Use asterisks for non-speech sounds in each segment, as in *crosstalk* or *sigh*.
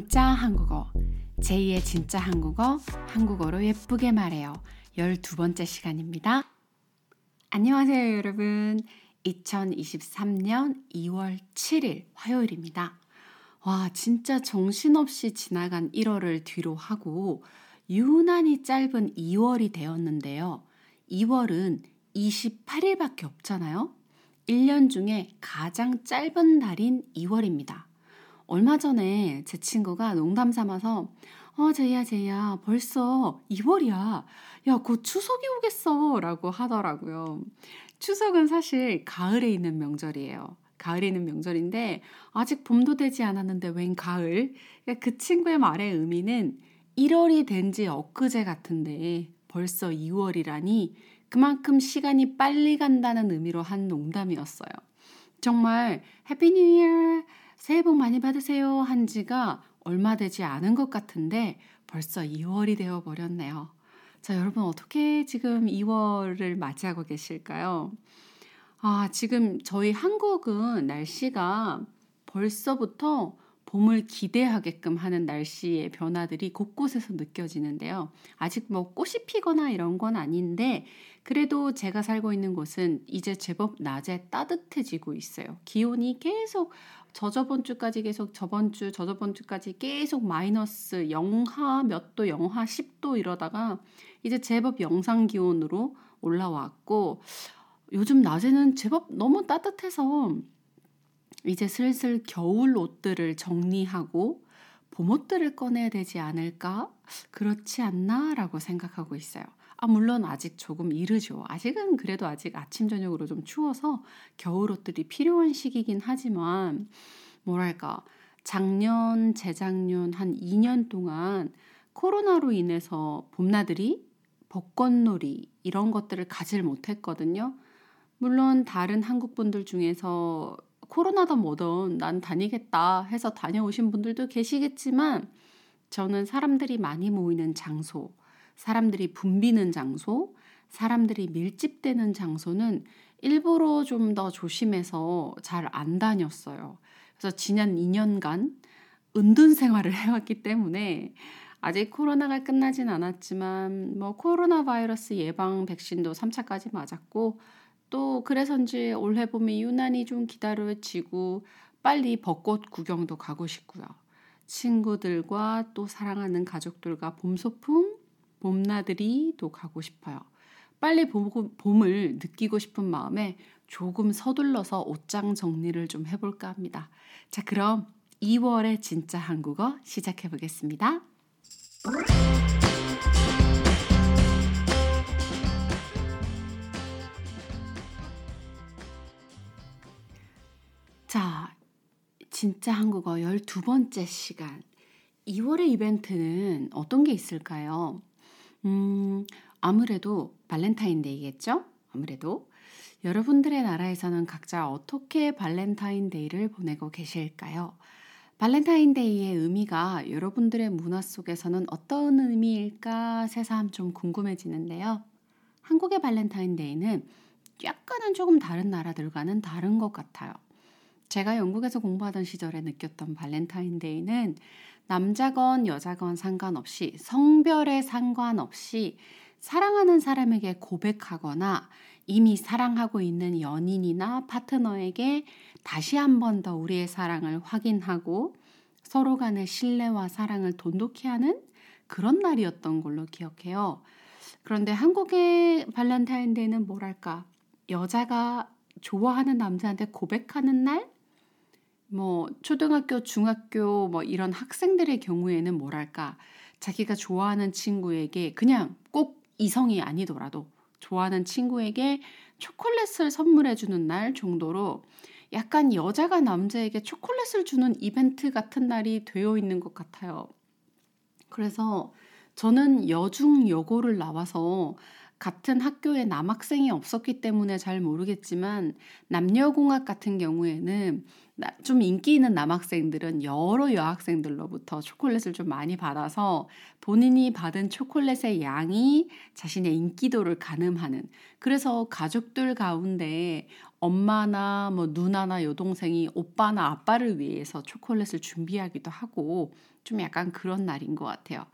진짜 한국어. 제2의 진짜 한국어, 한국어로 예쁘게 말해요. 12번째 시간입니다. 안녕하세요, 여러분. 2023년 2월 7일 화요일입니다. 와, 진짜 정신없이 지나간 1월을 뒤로 하고 유난히 짧은 2월이 되었는데요. 2월은 28일밖에 없잖아요. 1년 중에 가장 짧은 달인 2월입니다. 얼마 전에 제 친구가 농담 삼아서 어, 제이야, 제이야, 벌써 2월이야. 야, 곧 추석이 오겠어. 라고 하더라고요. 추석은 사실 가을에 있는 명절이에요. 가을에 있는 명절인데, 아직 봄도 되지 않았는데 웬 가을? 그러니까 그 친구의 말의 의미는 1월이 된 지 엊그제 같은데 벌써 2월이라니 그만큼 시간이 빨리 간다는 의미로 한 농담이었어요. 정말 Happy New Year 새해 복 많이 받으세요 한 지가 얼마 되지 않은 것 같은데 벌써 2월이 되어 버렸네요. 자, 여러분 어떻게 지금 2월을 맞이하고 계실까요? 아, 지금 저희 한국은 날씨가 벌써부터 봄을 기대하게끔 하는 날씨의 변화들이 곳곳에서 느껴지는데요. 아직 뭐 꽃이 피거나 이런 건 아닌데, 그래도 제가 살고 있는 곳은 이제 제법 낮에 따뜻해지고 있어요. 기온이 계속 저저번 주까지 계속 저번 주, 저저번 주까지 계속 마이너스 영하 몇 도, 영하 10도 이러다가 이제 제법 영상 기온으로 올라왔고, 요즘 낮에는 제법 너무 따뜻해서 이제 슬슬 겨울 옷들을 정리하고 봄 옷들을 꺼내야 되지 않을까? 그렇지 않나? 라고 생각하고 있어요. 아, 물론 아직 조금 이르죠. 아직은 그래도 아직 아침, 저녁으로 좀 추워서 겨울 옷들이 필요한 시기긴 하지만, 뭐랄까, 작년, 재작년 한 2년 동안 코로나로 인해서 봄나들이, 벚꽃놀이, 이런 것들을 가질 못했거든요. 물론 다른 한국 분들 중에서 코로나다 뭐든 난 다니겠다 해서 다녀오신 분들도 계시겠지만 저는 사람들이 많이 모이는 장소, 사람들이 붐비는 장소, 사람들이 밀집되는 장소는 일부러 좀 더 조심해서 잘 안 다녔어요. 그래서 지난 2년간 은둔 생활을 *laughs* 해왔기 때문에 아직 코로나가 끝나진 않았지만 뭐 코로나 바이러스 예방 백신도 3차까지 맞았고 또 그래서인지 올해 봄이 유난히 좀 기다려지고 빨리 벚꽃 구경도 가고 싶고요. 친구들과 또 사랑하는 가족들과 봄 소풍, 봄나들이도 가고 싶어요. 빨리 봄, 봄을 느끼고 싶은 마음에 조금 서둘러서 옷장 정리를 좀 해볼까 합니다. 자, 그럼 2월의 진짜 한국어 시작해 보겠습니다. 자, 진짜 한국어 12번째 시간. 2월의 이벤트는 어떤 게 있을까요? 음, 아무래도 발렌타인데이겠죠? 아무래도. 여러분들의 나라에서는 각자 어떻게 발렌타인데이를 보내고 계실까요? 발렌타인데이의 의미가 여러분들의 문화 속에서는 어떤 의미일까 새삼 좀 궁금해지는데요. 한국의 발렌타인데이는 약간은 조금 다른 나라들과는 다른 것 같아요. 제가 영국에서 공부하던 시절에 느꼈던 발렌타인데이는 남자건 여자건 상관없이 성별에 상관없이 사랑하는 사람에게 고백하거나 이미 사랑하고 있는 연인이나 파트너에게 다시 한 번 더 우리의 사랑을 확인하고 서로 간의 신뢰와 사랑을 돈독히 하는 그런 날이었던 걸로 기억해요. 그런데 한국의 발렌타인데이는 뭐랄까, 여자가 좋아하는 남자한테 고백하는 날? 뭐 초등학교, 중학교 뭐 이런 학생들의 경우에는 뭐랄까 자기가 좋아하는 친구에게 그냥 꼭 이성이 아니더라도 좋아하는 친구에게 초콜릿을 선물해 주는 날 정도로 약간 여자가 남자에게 초콜릿을 주는 이벤트 같은 날이 되어 있는 것 같아요. 그래서 저는 여중 여고를 나와서 같은 학교에 남학생이 없었기 때문에 잘 모르겠지만 남녀공학 같은 경우에는 좀 인기 있는 남학생들은 여러 여학생들로부터 초콜릿을 좀 많이 받아서 본인이 받은 초콜릿의 양이 자신의 인기도를 가늠하는 그래서 가족들 가운데 엄마나 뭐 누나나 여동생이 오빠나 아빠를 위해서 초콜릿을 준비하기도 하고 좀 약간 그런 날인 것 같아요.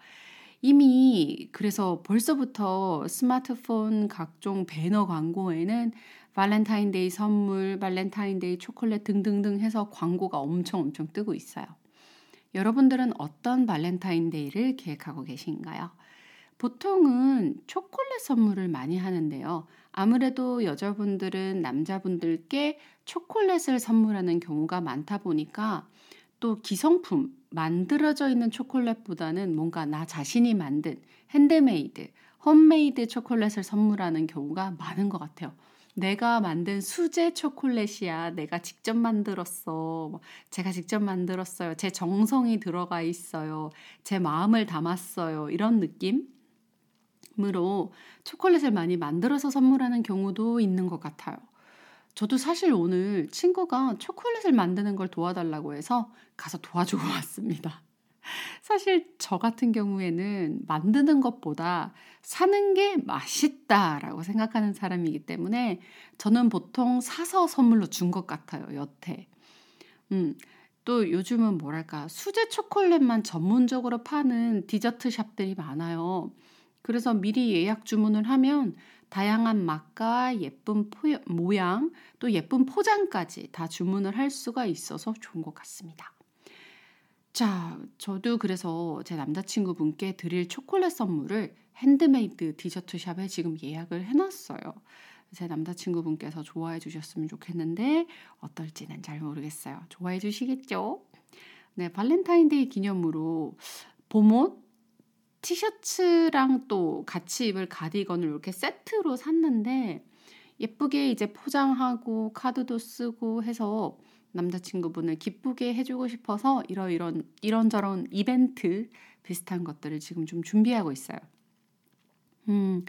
이미 그래서 벌써부터 스마트폰 각종 배너 광고에는 발렌타인데이 선물, 발렌타인데이 초콜릿 등등등 해서 광고가 엄청 엄청 뜨고 있어요. 여러분들은 어떤 발렌타인데이를 계획하고 계신가요? 보통은 초콜릿 선물을 많이 하는데요. 아무래도 여자분들은 남자분들께 초콜릿을 선물하는 경우가 많다 보니까 또 기성품, 만들어져 있는 초콜릿보다는 뭔가 나 자신이 만든 핸드메이드, 홈메이드 초콜릿을 선물하는 경우가 많은 것 같아요. 내가 만든 수제 초콜릿이야. 내가 직접 만들었어. 뭐, 제가 직접 만들었어요. 제 정성이 들어가 있어요. 제 마음을 담았어요. 이런 느낌으로 초콜릿을 많이 만들어서 선물하는 경우도 있는 것 같아요. 저도 사실 오늘 친구가 초콜릿을 만드는 걸 도와달라고 해서 가서 도와주고 *laughs* 왔습니다. 사실 저 같은 경우에는 만드는 것보다 사는 게 맛있다라고 생각하는 사람이기 때문에 저는 보통 사서 선물로 준 것 같아요, 여태. 음, 또 요즘은 뭐랄까, 수제 초콜릿만 전문적으로 파는 디저트 샵들이 많아요. 그래서 미리 예약 주문을 하면 다양한 맛과 예쁜 포, 모양, 또 예쁜 포장까지 다 주문을 할 수가 있어서 좋은 것 같습니다. 자, 저도 그래서 제 남자친구분께 드릴 초콜릿 선물을 핸드메이드 디저트 샵에 지금 예약을 해놨어요. 제 남자친구분께서 좋아해 주셨으면 좋겠는데 어떨지는 잘 모르겠어요. 좋아해 주시겠죠? 네, 발렌타인데이 기념으로 봄옷 티셔츠랑 또 같이 입을 가디건을 이렇게 세트로 샀는데 예쁘게 이제 포장하고 카드도 쓰고 해서 남자친구분을 기쁘게 해주고 싶어서 이런 이런 이런저런 이벤트 비슷한 것들을 지금 좀 준비하고 있어요. 음,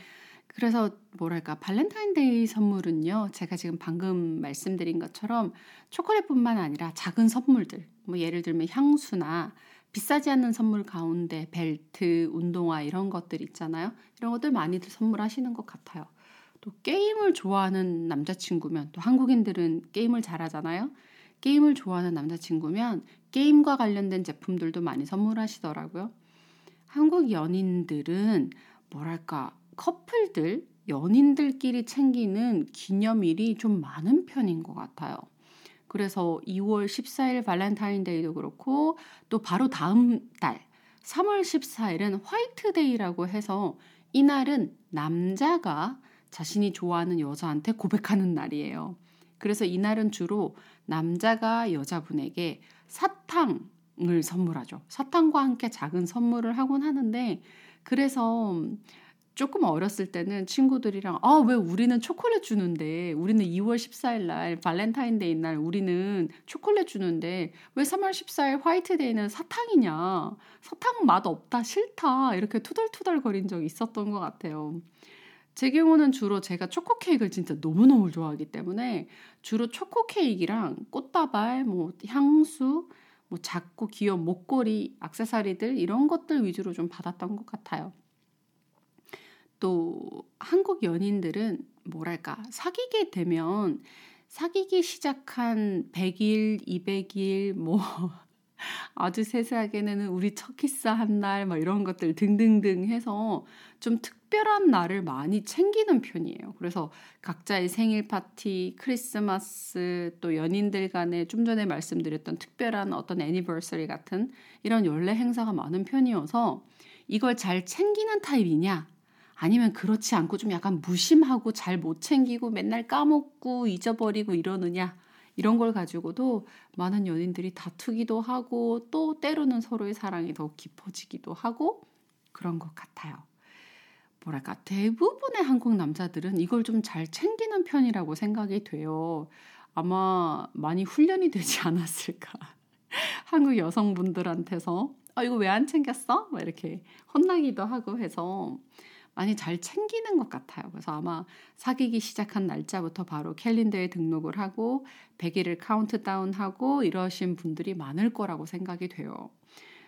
그래서 뭐랄까 발렌타인데이 선물은요 제가 지금 방금 말씀드린 것처럼 초콜릿뿐만 아니라 작은 선물들 뭐 예를 들면 향수나 비싸지 않는 선물 가운데 벨트, 운동화 이런 것들 있잖아요. 이런 것들 많이들 선물하시는 것 같아요. 또 게임을 좋아하는 남자친구면 또 한국인들은 게임을 잘하잖아요. 게임을 좋아하는 남자친구면 게임과 관련된 제품들도 많이 선물하시더라고요. 한국 연인들은 뭐랄까 커플들 연인들끼리 챙기는 기념일이 좀 많은 편인 것 같아요. 그래서 2월 14일 발렌타인데이도 그렇고 또 바로 다음 달 3월 14일은 화이트데이라고 해서 이날은 남자가 자신이 좋아하는 여자한테 고백하는 날이에요. 그래서 이날은 주로 남자가 여자분에게 사탕을 선물하죠. 사탕과 함께 작은 선물을 하곤 하는데 그래서 조금 어렸을 때는 친구들이랑 아 왜 우리는 초콜릿 주는데 우리는 2월 14일 날 발렌타인데이 날 우리는 초콜릿 주는데 왜 3월 14일 화이트데이는 사탕이냐 사탕은 맛 없다 싫다 이렇게 투덜투덜 거린 적이 있었던 것 같아요. 제 경우는 주로 제가 초코 케이크를 진짜 너무너무 좋아하기 때문에 주로 초코 케이크랑 꽃다발, 뭐 향수, 뭐 작고 귀여운 목걸이, 악세사리들 이런 것들 위주로 좀 받았던 것 같아요. 또 한국 연인들은 뭐랄까 사귀게 되면 사귀기 시작한 100일, 200일 뭐 *laughs* 아주 세세하게는 우리 첫 키스 한 날, 뭐 이런 것들 등등등 해서 좀 특별한 날을 많이 챙기는 편이에요. 그래서 각자의 생일 파티, 크리스마스, 또 연인들 간에 좀 전에 말씀드렸던 특별한 어떤 anniversary 같은 이런 연례 행사가 많은 편이어서 이걸 잘 챙기는 타입이냐? 아니면 그렇지 않고 좀 약간 무심하고 잘 못 챙기고 맨날 까먹고 잊어버리고 이러느냐? 이런 걸 가지고도 많은 연인들이 다투기도 하고 또 때로는 서로의 사랑이 더 깊어지기도 하고 그런 것 같아요. 뭐랄까 대부분의 한국 남자들은 이걸 좀 잘 챙기는 편이라고 생각이 돼요. 아마 많이 훈련이 되지 *laughs* 않았을까. 한국 여성분들한테서 아 이거 왜 안 챙겼어? 막 이렇게 혼나기도 하고 해서 많이 잘 챙기는 것 같아요. 그래서 아마 사귀기 시작한 날짜부터 바로 캘린더에 등록을 하고 100일을 카운트다운하고 이러신 분들이 많을 거라고 생각이 돼요.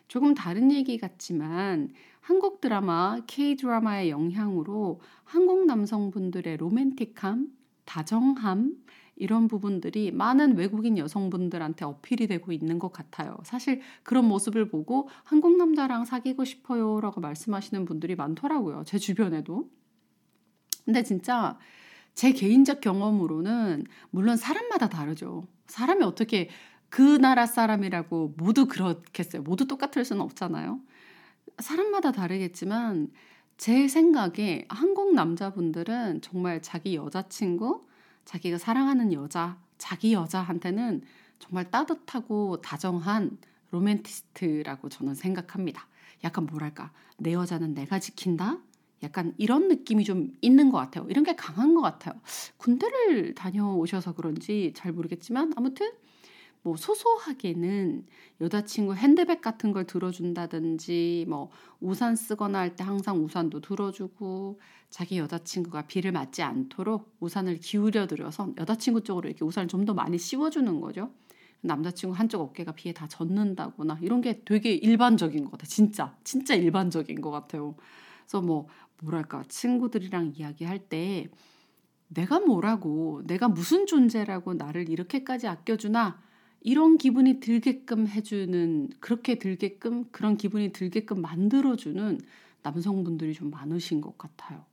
조금 다른 얘기 같지만 한국 드라마, K 드라마의 영향으로 한국 남성분들의 로맨틱함, 다정함, 이런 부분들이 많은 외국인 여성분들한테 어필이 되고 있는 것 같아요. 사실 그런 모습을 보고 한국 남자랑 사귀고 싶어요 라고 말씀하시는 분들이 많더라고요. 제 주변에도. 근데 진짜 제 개인적 경험으로는 물론 사람마다 다르죠. 사람이 어떻게 그 나라 사람이라고 모두 그렇겠어요. 모두 똑같을 수는 없잖아요. 사람마다 다르겠지만 제 생각에 한국 남자분들은 정말 자기 여자친구 자기가 사랑하는 여자, 자기 여자한테는 정말 따뜻하고 다정한 로맨티스트라고 저는 생각합니다. 약간 뭐랄까, 내 여자는 내가 지킨다? 약간 이런 느낌이 좀 있는 것 같아요. 이런 게 강한 것 같아요. 군대를 다녀오셔서 그런지 잘 모르겠지만, 아무튼 뭐 소소하게는 여자친구 핸드백 같은 걸 들어준다든지 뭐 우산 쓰거나 할 때 항상 우산도 들어주고 자기 여자친구가 비를 맞지 않도록 우산을 기울여 들여서 여자친구 쪽으로 이렇게 우산을 좀 더 많이 씌워주는 거죠. 남자친구 한쪽 어깨가 비에 다 젖는다거나 이런 게 되게 일반적인 것 같아요. 진짜 진짜 일반적인 것 같아요. 그래서 뭐 뭐랄까 친구들이랑 이야기할 때 내가 뭐라고 내가 무슨 존재라고 나를 이렇게까지 아껴주나 이런 기분이 들게끔 해주는 그렇게 들게끔 그런 기분이 들게끔 만들어주는 남성분들이 좀 많으신 것 같아요.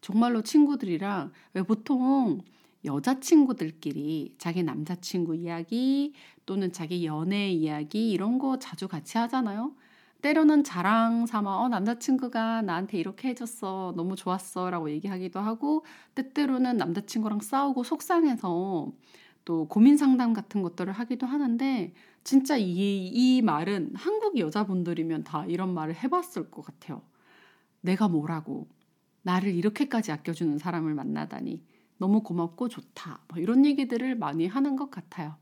정말로 친구들이랑 왜 보통 여자친구들끼리 자기 남자친구 이야기 또는 자기 연애 이야기 이런 거 자주 같이 하잖아요. 때로는 자랑 삼아 어 남자친구가 나한테 이렇게 해줬어 너무 좋았어 라고 얘기하기도 하고 때때로는 남자친구랑 싸우고 속상해서 또 고민 상담 같은 것들을 하기도 하는데 진짜 이, 이 말은 한국 여자분들이면 다 이런 말을 해봤을 것 같아요. 내가 뭐라고 나를 이렇게까지 아껴주는 사람을 만나다니 너무 고맙고 좋다. 뭐 이런 얘기들을 많이 하는 것 같아요.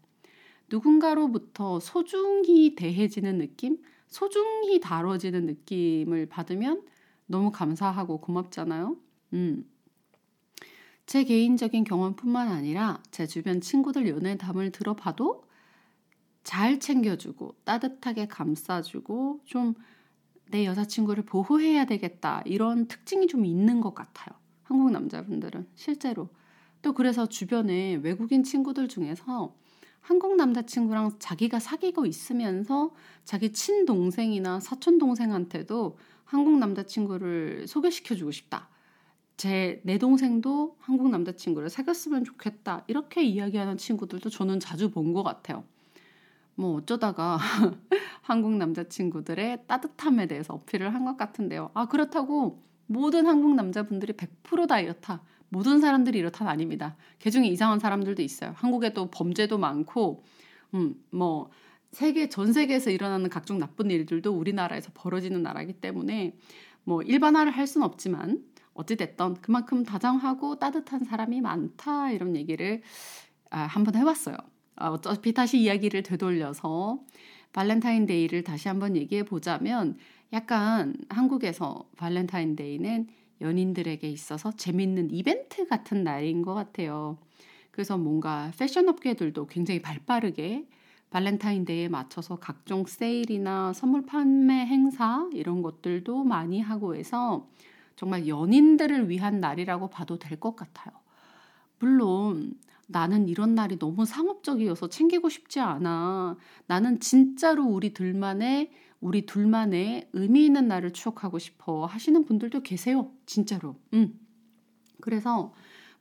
누군가로부터 소중히 대해지는 느낌, 소중히 다뤄지는 느낌을 받으면 너무 감사하고 고맙잖아요. 음. 제 개인적인 경험뿐만 아니라 제 주변 친구들 연애담을 들어봐도 잘 챙겨주고 따뜻하게 감싸주고 좀 내 여자친구를 보호해야 되겠다 이런 특징이 좀 있는 것 같아요. 한국 남자분들은 실제로 또 그래서 주변에 외국인 친구들 중에서 한국 남자친구랑 자기가 사귀고 있으면서 자기 친동생이나 사촌동생한테도 한국 남자친구를 소개시켜주고 싶다. 제 내 동생도 한국 남자친구를 사귀었으면 좋겠다 이렇게 이야기하는 친구들도 저는 자주 본 것 같아요. 뭐 어쩌다가 *laughs* 한국 남자친구들의 따뜻함에 대해서 어필을 한 것 같은데요. 아 그렇다고 모든 한국 남자분들이 100%다 이렇다. 모든 사람들이 이렇다는 아닙니다. 개중에 이상한 사람들도 있어요. 한국에도 범죄도 많고, 음, 뭐, 세계, 전 세계에서 일어나는 각종 나쁜 일들도 우리나라에서 벌어지는 나라이기 때문에, 뭐, 일반화를 할 수는 없지만, 어찌됐던 그만큼 다정하고 따뜻한 사람이 많다 이런 얘기를 아, 한번 해봤어요. 아, 어차피 다시 이야기를 되돌려서 발렌타인데이를 다시 한번 얘기해 보자면 약간 한국에서 발렌타인데이는 연인들에게 있어서 재밌는 이벤트 같은 날인 것 같아요. 그래서 뭔가 패션 업계들도 굉장히 발 빠르게 발렌타인데이에 맞춰서 각종 세일이나 선물 판매 행사 이런 것들도 많이 하고 해서 정말 연인들을 위한 날이라고 봐도 될 것 같아요. 물론 나는 이런 날이 너무 상업적이어서 챙기고 싶지 않아. 나는 진짜로 우리 둘만의 우리 둘만의 의미 있는 날을 추억하고 싶어 하시는 분들도 계세요. 진짜로. 음. 그래서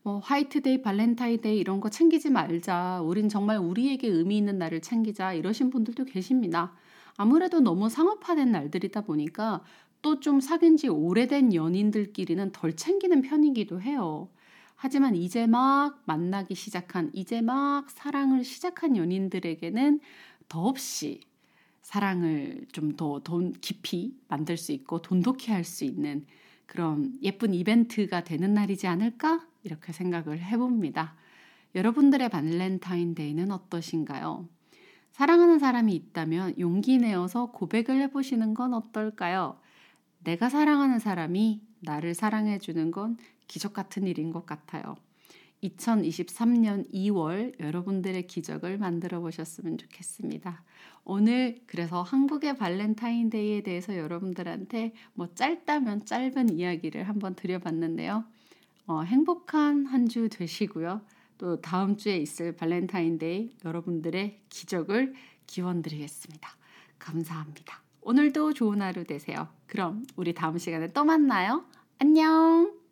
뭐 화이트데이, 발렌타인데이 이런 거 챙기지 말자. 우린 정말 우리에게 의미 있는 날을 챙기자. 이러신 분들도 계십니다. 아무래도 너무 상업화된 날들이다 보니까 또 좀 사귄 지 오래된 연인들끼리는 덜 챙기는 편이기도 해요. 하지만 이제 막 만나기 시작한, 이제 막 사랑을 시작한 연인들에게는 더없이 사랑을 좀더 깊이 만들 수 있고 돈독히 할 수 있는 그런 예쁜 이벤트가 되는 날이지 않을까? 이렇게 생각을 해봅니다. 여러분들의 발렌타인데이는 어떠신가요? 사랑하는 사람이 있다면 용기 내어서 고백을 해보시는 건 어떨까요? 내가 사랑하는 사람이 나를 사랑해 주는 건 기적 같은 일인 것 같아요. 2023년 2월 여러분들의 기적을 만들어 보셨으면 좋겠습니다. 오늘 그래서 한국의 발렌타인데이에 대해서 여러분들한테 뭐 짧다면 짧은 이야기를 한번 드려봤는데요. 어, 행복한 한 주 되시고요. 또 다음 주에 있을 발렌타인데이 여러분들의 기적을 기원드리겠습니다. 감사합니다. 오늘도 좋은 하루 되세요. 그럼 우리 다음 시간에 또 만나요. 안녕!